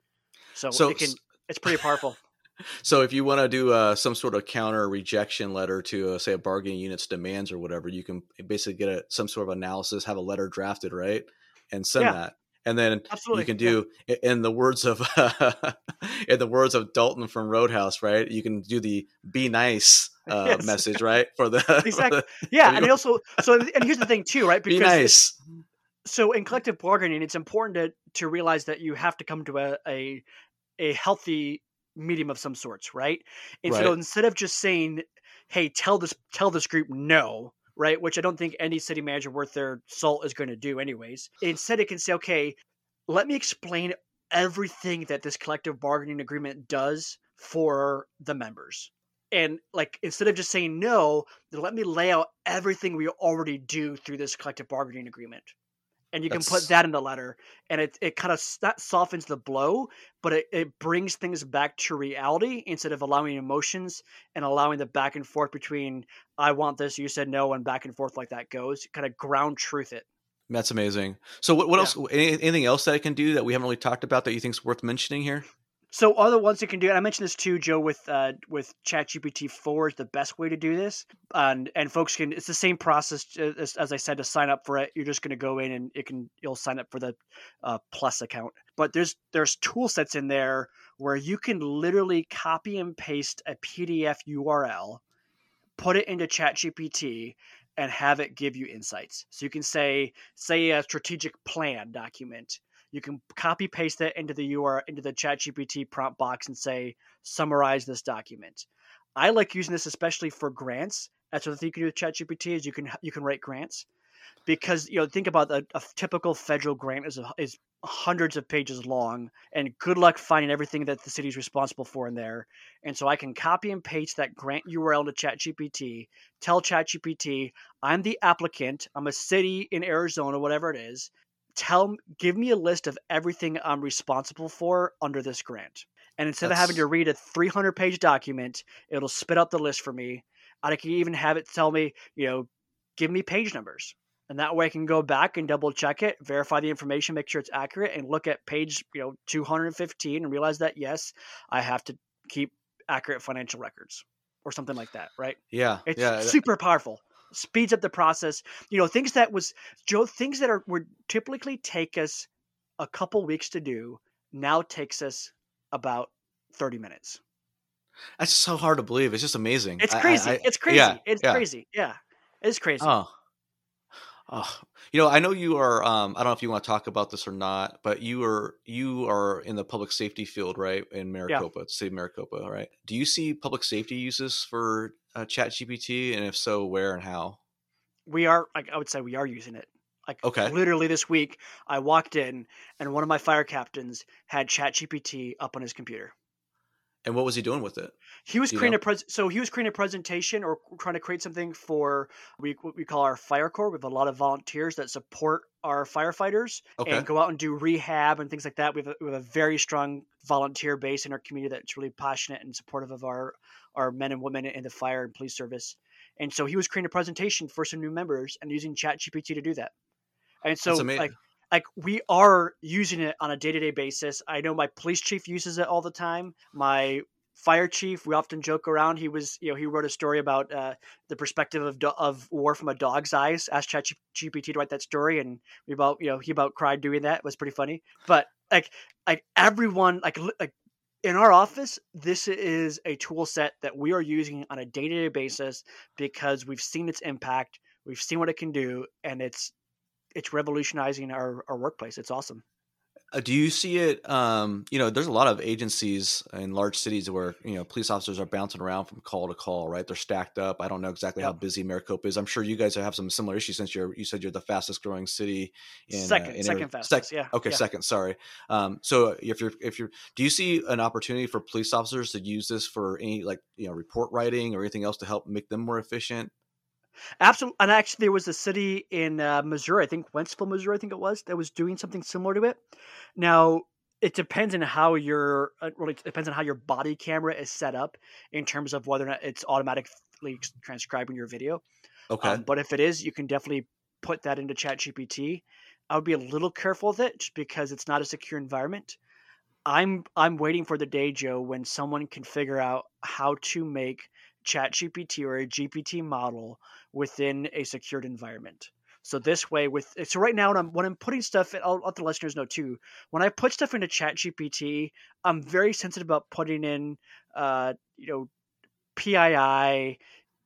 So, So it can it's pretty powerful. So if you want to do uh, some sort of counter rejection letter to uh, say a bargaining unit's demands or whatever, you can basically get a, some sort of analysis, have a letter drafted, right, and send Yeah. that. And then Absolutely. you can do, i- in the words of in the words of Dalton from Roadhouse, right? You can do the "be nice" uh, Yes. message, right? For the for Exactly. the Yeah, and also so and here's the thing too, right? be Because nice. so in collective bargaining, it's important to to realize that you have to come to a a, a healthy medium of some sorts, right? And so instead of just saying, "Hey, tell this tell this group no," right? Which I don't think any city manager worth their salt is going to do, anyways. Instead, it can say, "Okay, let me explain everything that this collective bargaining agreement does for the members." And like instead of just saying no, let me lay out everything we already do through this collective bargaining agreement. And you can put that in the letter, and it, it kind of that softens the blow, but it, it brings things back to reality instead of allowing emotions and allowing the back and forth between I want this, you said no, and back and forth like that goes. Kind of ground truth it. That's amazing. So what, what Yeah. else? any- Anything else that I can do that we haven't really talked about that you think is worth mentioning here? So other ones you can do, and I mentioned this too, Joe, with uh, with ChatGPT four is the best way to do this, and and folks can. It's the same process uh, as, as I said to sign up for it. You're just going to go in and it can you'll sign up for the uh, Plus account. But there's there's tool sets in there where you can literally copy and paste a PDF URL, put it into ChatGPT, and have it give you insights. So you can say say a strategic plan document you can copy paste it into the URL into the ChatGPT prompt box and say summarize this document. I like using this especially for grants. That's what you can do with ChatGPT is you can you can write grants because you know think about a, a typical federal grant is a, is hundreds of pages long and good luck finding everything that the city's responsible for in there. And so I can copy and paste that grant URL to ChatGPT, tell ChatGPT I'm the applicant, I'm a city in Arizona, whatever it is tell give me a list of everything I'm responsible for under this grant. And instead That's... of having to read a 300 page document, it'll spit out the list for me. I can even have it tell me, you know, give me page numbers. And that way I can go back and double check it, verify the information, make sure it's accurate, and look at page, you know, 215 and realize that yes, I have to keep accurate financial records or something like that, right? Yeah. It's yeah. super powerful. Speeds up the process. You know, things that was Joe, things that are would typically take us a couple weeks to do now takes us about 30 minutes. That's so hard to believe. It's just amazing. It's crazy. I, I, it's crazy. Yeah, it's yeah. crazy. Yeah. It's crazy. Oh, Oh, you know, I know you are. Um, I don't know if you want to talk about this or not, but you are you are in the public safety field, right? In Maricopa, yeah. City of Maricopa, right? Do you see public safety uses for uh, Chat GPT, and if so, where and how? We are. I would say we are using it. Like okay. literally this week, I walked in and one of my fire captains had Chat GPT up on his computer. And what was he doing with it? He was creating know? a pres- so he was creating a presentation or trying to create something for we what we call our fire corps. We have a lot of volunteers that support our firefighters okay. and go out and do rehab and things like that. We have, a, we have a very strong volunteer base in our community that's really passionate and supportive of our our men and women in the fire and police service. And so he was creating a presentation for some new members and using ChatGPT to do that. And so like like we are using it on a day-to-day basis. I know my police chief uses it all the time. My fire chief we often joke around he was you know he wrote a story about uh, the perspective of, do- of war from a dog's eyes asked chat gpt to write that story and we about you know he about cried doing that. It was pretty funny. But like like everyone like like in our office this is a tool set that we are using on a day-to-day basis because we've seen its impact we've seen what it can do and it's it's revolutionizing our, our workplace. It's awesome. Uh, do you see it? Um, you know, there's a lot of agencies in large cities where you know police officers are bouncing around from call to call. Right, they're stacked up. I don't know exactly how busy Maricopa is. I'm sure you guys have some similar issues since you're you said you're the fastest growing city in second, uh, in second fastest. Sec- yeah. Okay, yeah. second. Sorry. Um, so if you're if you're, do you see an opportunity for police officers to use this for any like you know report writing or anything else to help make them more efficient? Absolutely. And actually, there was a city in uh, Missouri, I think Wentzville, Missouri, I think it was, that was doing something similar to it. Now, it depends on how your uh, really depends on how your body camera is set up in terms of whether or not it's automatically transcribing your video. Okay. Um, but if it is, you can definitely put that into Chat GPT. I would be a little careful with it just because it's not a secure environment. I'm I'm waiting for the day, Joe, when someone can figure out how to make Chat GPT or a GPT model within a secured environment. So this way, with so right now, when I'm when I'm putting stuff, I'll let the listeners know too. When I put stuff into Chat GPT, I'm very sensitive about putting in, uh, you know, PII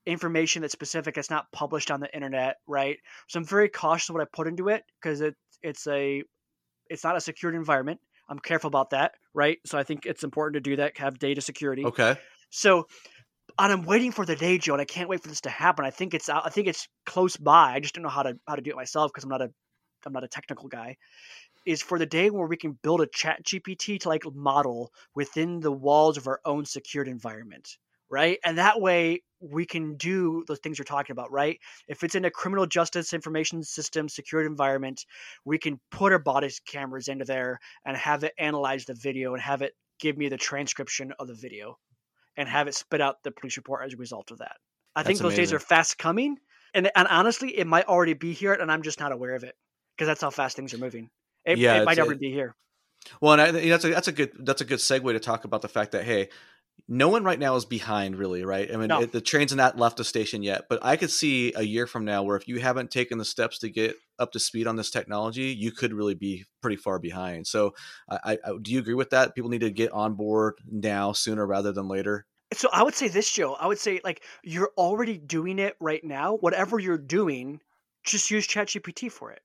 information that's specific that's not published on the internet, right? So I'm very cautious of what I put into it because it it's a it's not a secured environment. I'm careful about that, right? So I think it's important to do that, have data security. Okay. So and I'm waiting for the day, Joe, and I can't wait for this to happen. I think it's uh, I think it's close by. I just don't know how to how to do it myself because I'm not a I'm not a technical guy. Is for the day where we can build a chat GPT to like model within the walls of our own secured environment, right? And that way we can do those things you're talking about, right? If it's in a criminal justice information system secured environment, we can put our body cameras into there and have it analyze the video and have it give me the transcription of the video and have it spit out the police report as a result of that. I that's think those amazing. days are fast coming, and and honestly, it might already be here, and I'm just not aware of it because that's how fast things are moving. It, yeah, it might already be here. Well, and I, that's a that's a good that's a good segue to talk about the fact that hey, no one right now is behind really right i mean no. it, the train's have not left the station yet but i could see a year from now where if you haven't taken the steps to get up to speed on this technology you could really be pretty far behind so I, I do you agree with that people need to get on board now sooner rather than later so i would say this joe i would say like you're already doing it right now whatever you're doing just use chatgpt for it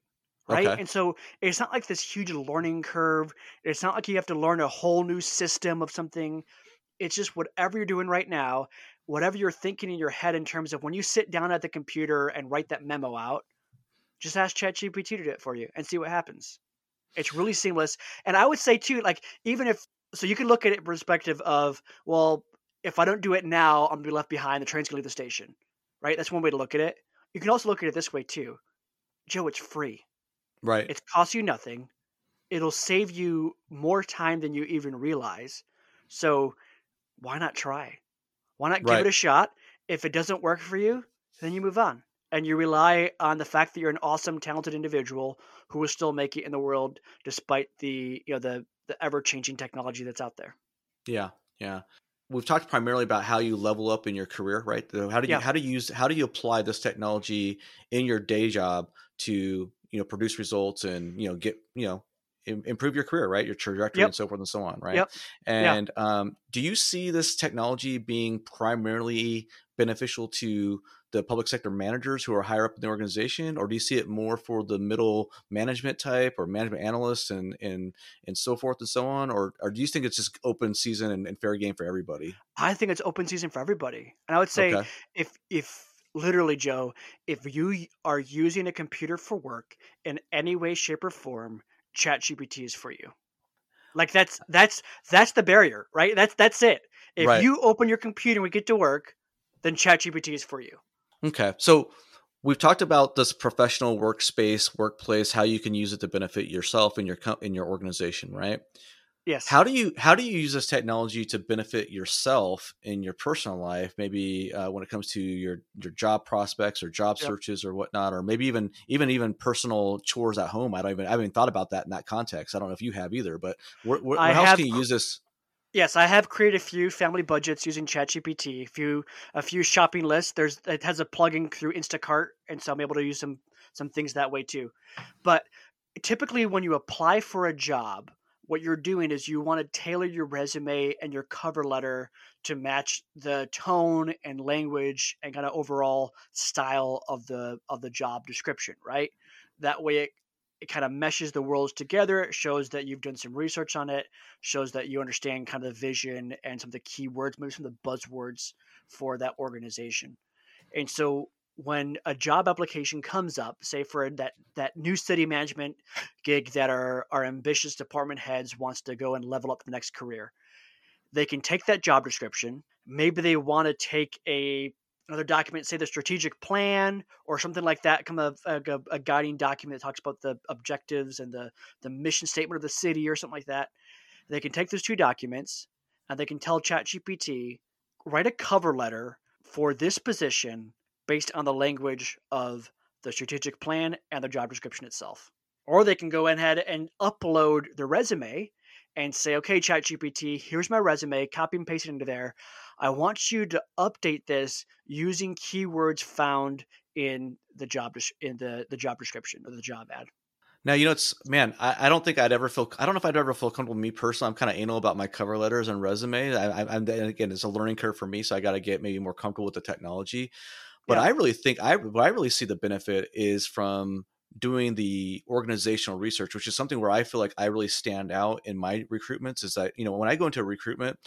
right? Okay. And so it's not like this huge learning curve. It's not like you have to learn a whole new system of something. It's just whatever you're doing right now, whatever you're thinking in your head in terms of when you sit down at the computer and write that memo out, just ask ChatGPT to do it for you and see what happens. It's really seamless. And I would say too, like even if so you can look at it perspective of, well, if I don't do it now, I'm gonna be left behind, the train's gonna leave the station. Right? That's one way to look at it. You can also look at it this way too. Joe, it's free. Right. It costs you nothing. It'll save you more time than you even realize. So why not try? Why not give Right. it a shot? If it doesn't work for you, then you move on. And you rely on the fact that you're an awesome, talented individual who will still make it in the world despite the you know the the ever changing technology that's out there. Yeah, yeah. We've talked primarily about how you level up in your career, right? The- How do you Yeah. how do you use how do you apply this technology in your day job to you know produce results and you know get you know improve your career, right? Your trajectory Yep. and so forth and so on, right? Yep. Yeah. And um, do you see this technology being primarily beneficial to the public sector managers who are higher up in the organization, or do you see it more for the middle management type or management analysts and and and so forth and so on, or or do you think it's just open season and, and fair game for everybody? I think it's open season for everybody. And I would say Okay, if if literally Joe, if you are using a computer for work in any way, shape, or form, ChatGPT is for you. Like that's that's that's the barrier, right? That's that's it. If right. you open your computer and we get to work, then ChatGPT is for you. Okay, so we've talked about this professional workspace, workplace, how you can use it to benefit yourself and your co- in your organization, right? Yes. How do you how do you use this technology to benefit yourself in your personal life? Maybe uh, when it comes to your your job prospects or job Yep. searches or whatnot, or maybe even even even personal chores at home. I don't even I haven't even thought about that in that context. I don't know if you have either, but where, where, else can you use this? Yes, I have created a few family budgets using ChatGPT. A few a few shopping lists. There's it has a plugin through Instacart, and so I'm able to use some some things that way too. But typically, when you apply for a job, what you're doing is you want to tailor your resume and your cover letter to match the tone and language and kind of overall style of the of the job description, right? That way, it it kind of meshes the worlds together. It shows that you've done some research on it shows that you understand kind of the vision and some of the keywords, maybe some of the buzzwords for that organization. And so when a job application comes up, say for that that new city management gig that our our ambitious department heads wants to go and level up the next career, they can take that job description. Maybe they want to take a another document, say the strategic plan or something like that, come a, a, a guiding document that talks about the objectives and the the mission statement of the city or something like that they can take those two documents and they can tell ChatGPT, write a cover letter for this position based on the language of the strategic plan and the job description itself. Or they can go ahead and upload the resume and say, okay, ChatGPT, here's my resume, copy and paste it into there. I want you to update this using keywords found in the job in the, the job description or the job ad. Now you know it's man. I, I don't think I'd ever feel. I don't know if I'd ever feel comfortable. Me personally, I'm kind of anal about my cover letters and resume. I, I, and again, it's a learning curve for me, so I got to get maybe more comfortable with the technology. But Yeah. I really think I what I really see the benefit is from doing the organizational research, which is something where I feel like I really stand out in my recruitments. Is that you know when I go into a recruitment,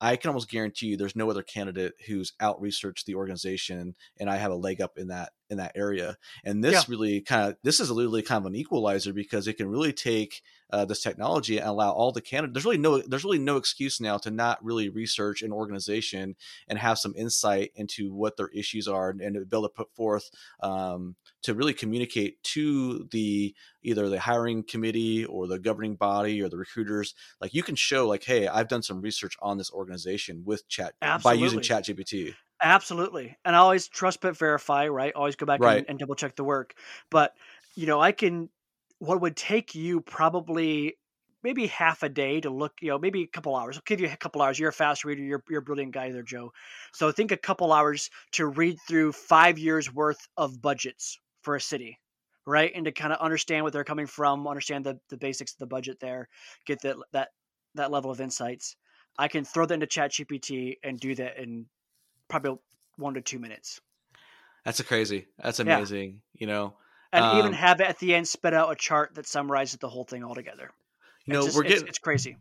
I can almost guarantee you there's no other candidate who's out researched the organization, and I have a leg up in that in that area. And this Yeah. really kind of this is literally kind of an equalizer because it can really take uh, this technology and allow all the candidates. There's really no there's really no excuse now to not really research an organization and have some insight into what their issues are and, and be able to put forth um, to really communicate to the either the hiring committee or the governing body or the recruiters like you can show like hey i've done some research on this organization with chat by using Absolutely. chat gpt Absolutely. And I always trust but verify, right? Always go back Right. and, and double check the work. But, you know, I can, what would take you probably maybe half a day to look, you know, maybe a couple hours. I'll give you a couple hours. You're a fast reader. You're, you're a brilliant guy there, Joe. So I think a couple hours to read through five years worth of budgets for a city, right? And to kind of understand what they're coming from, understand the, the basics of the budget there, get that, that, that level of insights. I can throw that into chat GPT and do that in probably one to two minutes, that's a crazy that's Yeah. amazing you know and even Um, have it at the end spit out a chart that summarizes the whole thing altogether. you know just- we're getting it's, crazy.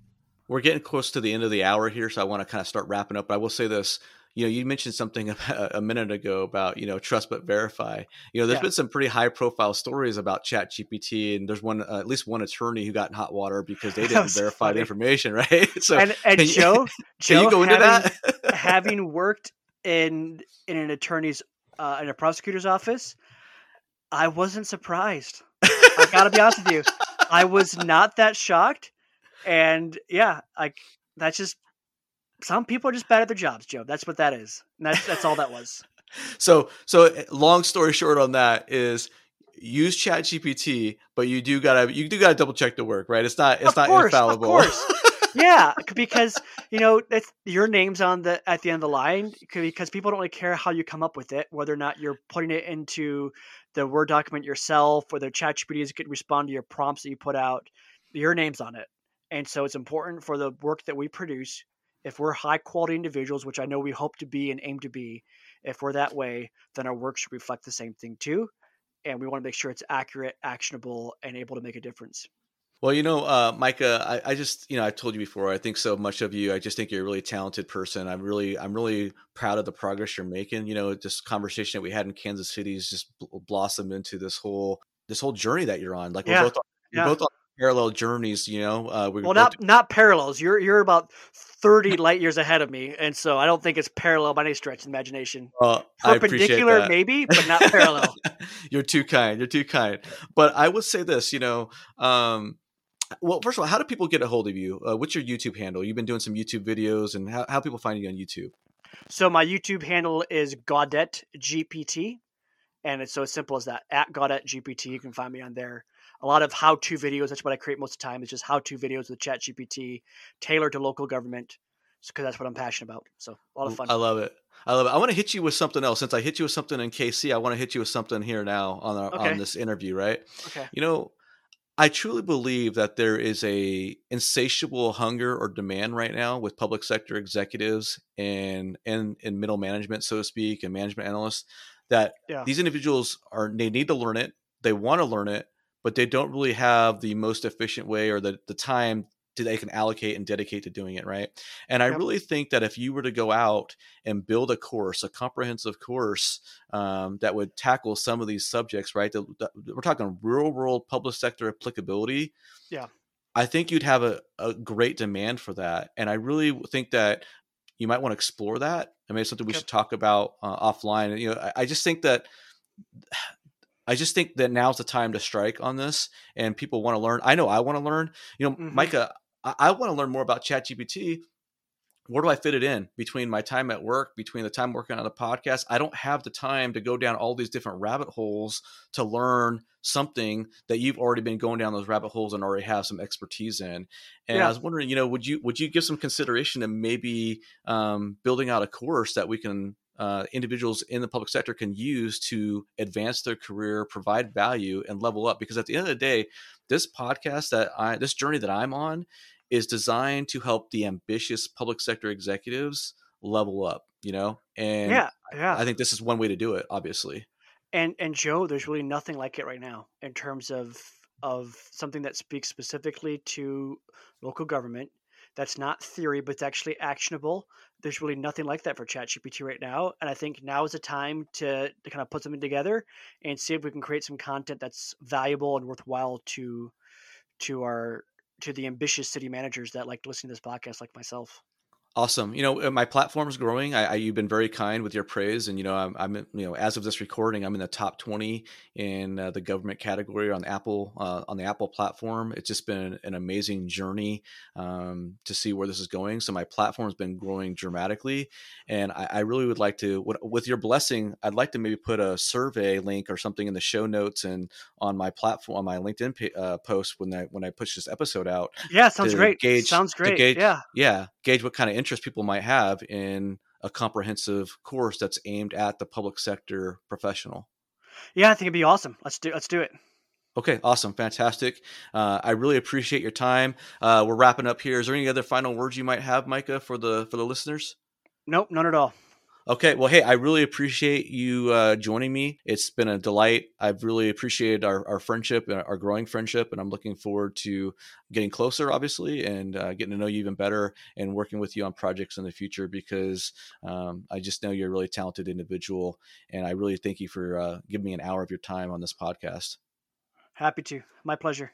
we're getting close to the end of the hour here, so I want to kind of start wrapping up. But I will say this: you know, you mentioned something a, a minute ago about you know trust but verify. You know, there's Yeah. been some pretty high profile stories about Chat GPT, and there's one uh, at least one attorney who got in hot water because they didn't verify the information, right? So and and Joe, Joe, can you go into that? having worked in in an attorney's uh, in a prosecutor's office, I wasn't surprised. I gotta be honest with you. I was not that shocked, and yeah, like that's just some people are just bad at their jobs, Joe. That's what that is. And that's that's all that was. so so eh, long story short on that is use chat gpt but you do gotta you do gotta double check the work right it's not it's Of not course, of infallible course. yeah, because you know it's your name's on the at the end of the line because people don't really care how you come up with it, whether or not you're putting it into the Word document yourself, whether ChatGPT is to respond to your prompts that you put out. Your name's on it, and so it's important for the work that we produce. If we're high quality individuals, which I know we hope to be and aim to be, if we're that way, then our work should reflect the same thing too. And we want to make sure it's accurate, actionable, and able to make a difference. Well, you know, uh, Micah, I, I just, you know, I told you before, I think so much of you. I just think you're a really talented person. I'm really, I'm really proud of the progress you're making. You know, this conversation that we had in Kansas City has just bl- blossomed into this whole, this whole journey that you're on. Like we're both, we're yeah. both on parallel journeys. You know, uh, we Well, not not parallels. You're you're about thirty light years ahead of me, and so I don't think it's parallel by any stretch of the imagination. uh, Perpendicular, maybe, but not parallel. you're too kind. You're too kind. But I would say this, you know, um, well, first of all, how do people get a hold of you? Uh, what's your YouTube handle? You've been doing some YouTube videos, and how how people find you on YouTube? so my YouTube handle is Gaudet GPT, and it's so simple as that. At Gaudet GPT, you can find me on there. A lot of how-to videos. That's what I create most of the time. Is just how-to videos with Chat GPT, tailored to local government, because that's what I'm passionate about. So a lot of fun. I love it. I love it. I want to hit you with something else. Since I hit you with something in KC, I want to hit you with something here now on our, Okay. on this interview, right? okay. You know, I truly believe that there is a insatiable hunger or demand right now with public sector executives and and and middle management, so to speak, and management analysts that Yeah. these individuals are they need to learn it, they want to learn it, but they don't really have the most efficient way or the the time they can allocate and dedicate to doing it, right? And I Yep. really think that if you were to go out and build a course, a comprehensive course um, that would tackle some of these subjects, right? that- that- we're talking real world public sector applicability. Yeah. I think you'd have a, a great demand for that. And I really think that you might want to explore that. I mean, it's something we Okay. should talk about uh, offline. You know, I, I just think that I just think that now's the time to strike on this, and people want to learn. I know I want to learn. You know, Mhm. Micah, I, I want to learn more about ChatGPT. Where do I fit it in between my time at work, between the time working on the podcast? I don't have the time to go down all these different rabbit holes to learn something that you've already been going down those rabbit holes and already have some expertise in. And Yeah. I was wondering, you know, would you would you give some consideration to maybe um, building out a course that we can uh, individuals in the public sector can use to advance their career, provide value, and level up? Because at the end of the day, this podcast that I this journey that I'm on is designed to help the ambitious public sector executives level up. You know, and yeah. Yeah. I think this is one way to do it. Obviously, and and Joe, there's really nothing like it right now in terms of of something that speaks specifically to local government. That's not theory, but it's actually actionable. There's really nothing like that for ChatGPT right now, and I think now is the time to to kind of put something together and see if we can create some content that's valuable and worthwhile to to our to the ambitious city managers that like listening to this podcast, like myself. Awesome. You know, my platform is growing. I, I you've been very kind with your praise, and you know, I'm, I'm you know, as of this recording, I'm in the top 20 in uh, the government category on Apple uh, on the Apple platform. It's just been an amazing journey um, to see where this is going. So my platform's been growing dramatically, and I, I really would like to, with, your blessing, I'd like to maybe put a survey link or something in the show notes and on my platform on my LinkedIn uh, post when I when I push this episode out Yeah, sounds great. gauge- sounds great. gauge- yeah. yeah gauge what kind of interest people might have in a comprehensive course that's aimed at the public sector professional Yeah, I think it'd be awesome. Let's do let's do it. okay awesome fantastic uh, i really appreciate your time uh, we're wrapping up here is there any other final words you might have micah for the for the listeners Nope, none at all. Okay, well, hey, I really appreciate you uh, joining me. It's been a delight. I've really appreciated our, our friendship, and our growing friendship, and I'm looking forward to getting closer, obviously, and uh, getting to know you even better and working with you on projects in the future because um, I just know you're a really talented individual, and I really thank you for uh, giving me an hour of your time on this podcast. Happy to. My pleasure.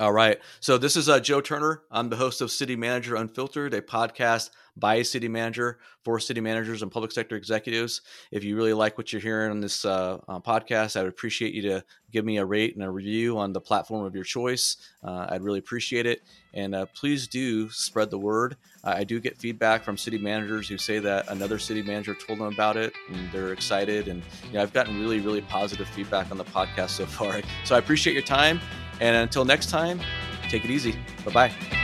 All right. So this is uh, Joe Turner. I'm the host of City Manager Unfiltered, a podcast by a city manager for city managers and public sector executives. If you really like what you're hearing on this uh, uh, podcast, I would appreciate you to give me a rate and a review on the platform of your choice. Uh, I'd really appreciate it. And uh, please do spread the word. I do get feedback from city managers who say that another city manager told them about it and they're excited. And you know, I've gotten really, really positive feedback on the podcast so far. So I appreciate your time. And until next time, take it easy. Bye bye.